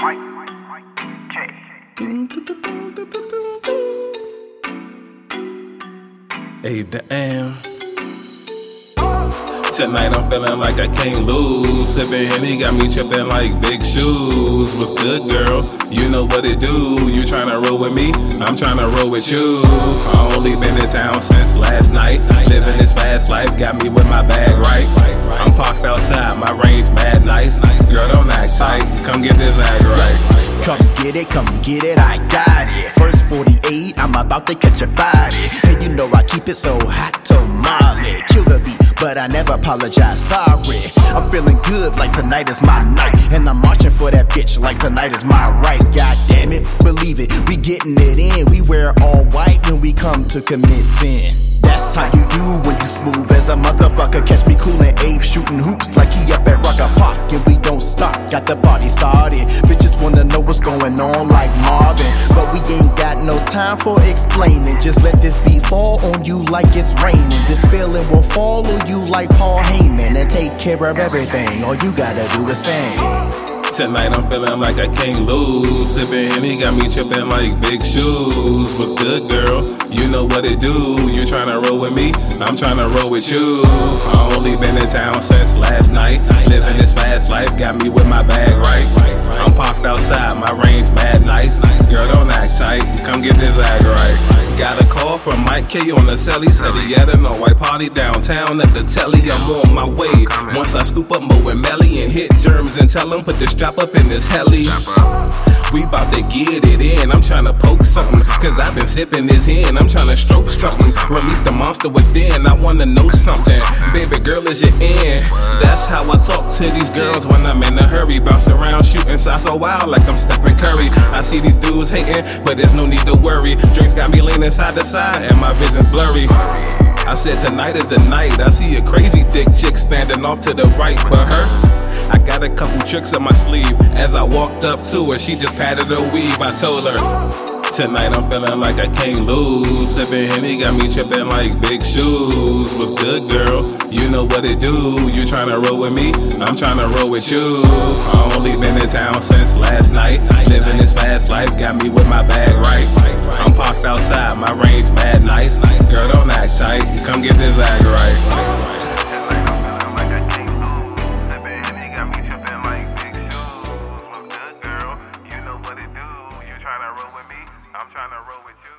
Hey, damn. Tonight I'm feeling like I can't lose. Sipping Henny got me tripping like big shoes. What's good, girl? You know what it do. You tryna roll with me? I'm tryna roll with you. I only been in town since last night. Living this fast life got me with my bag right. I'm parked outside, my range mad tight. Come get this act right. Come get it, come get it, I got it. First 48, I'm about to catch a body. And you know I keep it so hot, to tamale. Kill the beat, but I never apologize, sorry. I'm feeling good like tonight is my night. And I'm marching for that bitch like tonight is my right. God damn it, believe it, we getting it in. We wear all white when we come to commit sin. That's how you do when you smooth as a motherfucker. Catch me coolin' Abe shooting hoops like he up at Rucker Park. And we don't stop, got the party started. Bitches wanna know what's going on like Marvin. But we ain't got no time for explaining. Just let this beat fall on you like it's raining. This feeling will follow you like Paul Heyman and take care of everything. All you gotta do is sing. Tonight I'm feeling like I can't lose. Sipping Henny got me tripping like big shoes. What's good, girl? You know what it do. You tryna roll with me? I'm tryna roll with you. I only been in town since last night. Living this fast life got me K on the celly. Said he had a no white party downtown at the telly. I'm on my way. Once I scoop up Mo and Melly and hit germs and tell him put the strap up in this heli. We bout to get it in. I'm tryna poke something. Cause I've been sipping this hand. I'm tryna stroke something. Release the monster within. I wanna know something. Baby girl, is you in? That's how I talk to these girls when I'm in a hurry. Bounce around, shooting shots oh so wild like I'm Stephen Curry. I see these dudes hating, but there's no need to worry. Drinks got me leaning side to side and my vision's blurry. I said tonight is the night. I see a crazy thick chick standing off to the right, but her. Couple tricks up my sleeve. As I walked up to her, she just patted her weave. I told her. Tonight I'm feeling like I can't lose. Sipping Henny got me tripping like big shoes. What's good, girl? You know what it do. You tryna roll with me? I'm tryna roll with you. I only been in town since last night. Living this fast life got me with my bag right. I'm parked outside, my range mad nice. Girl, don't act tight. Come get this act right. I'm gonna roll with you.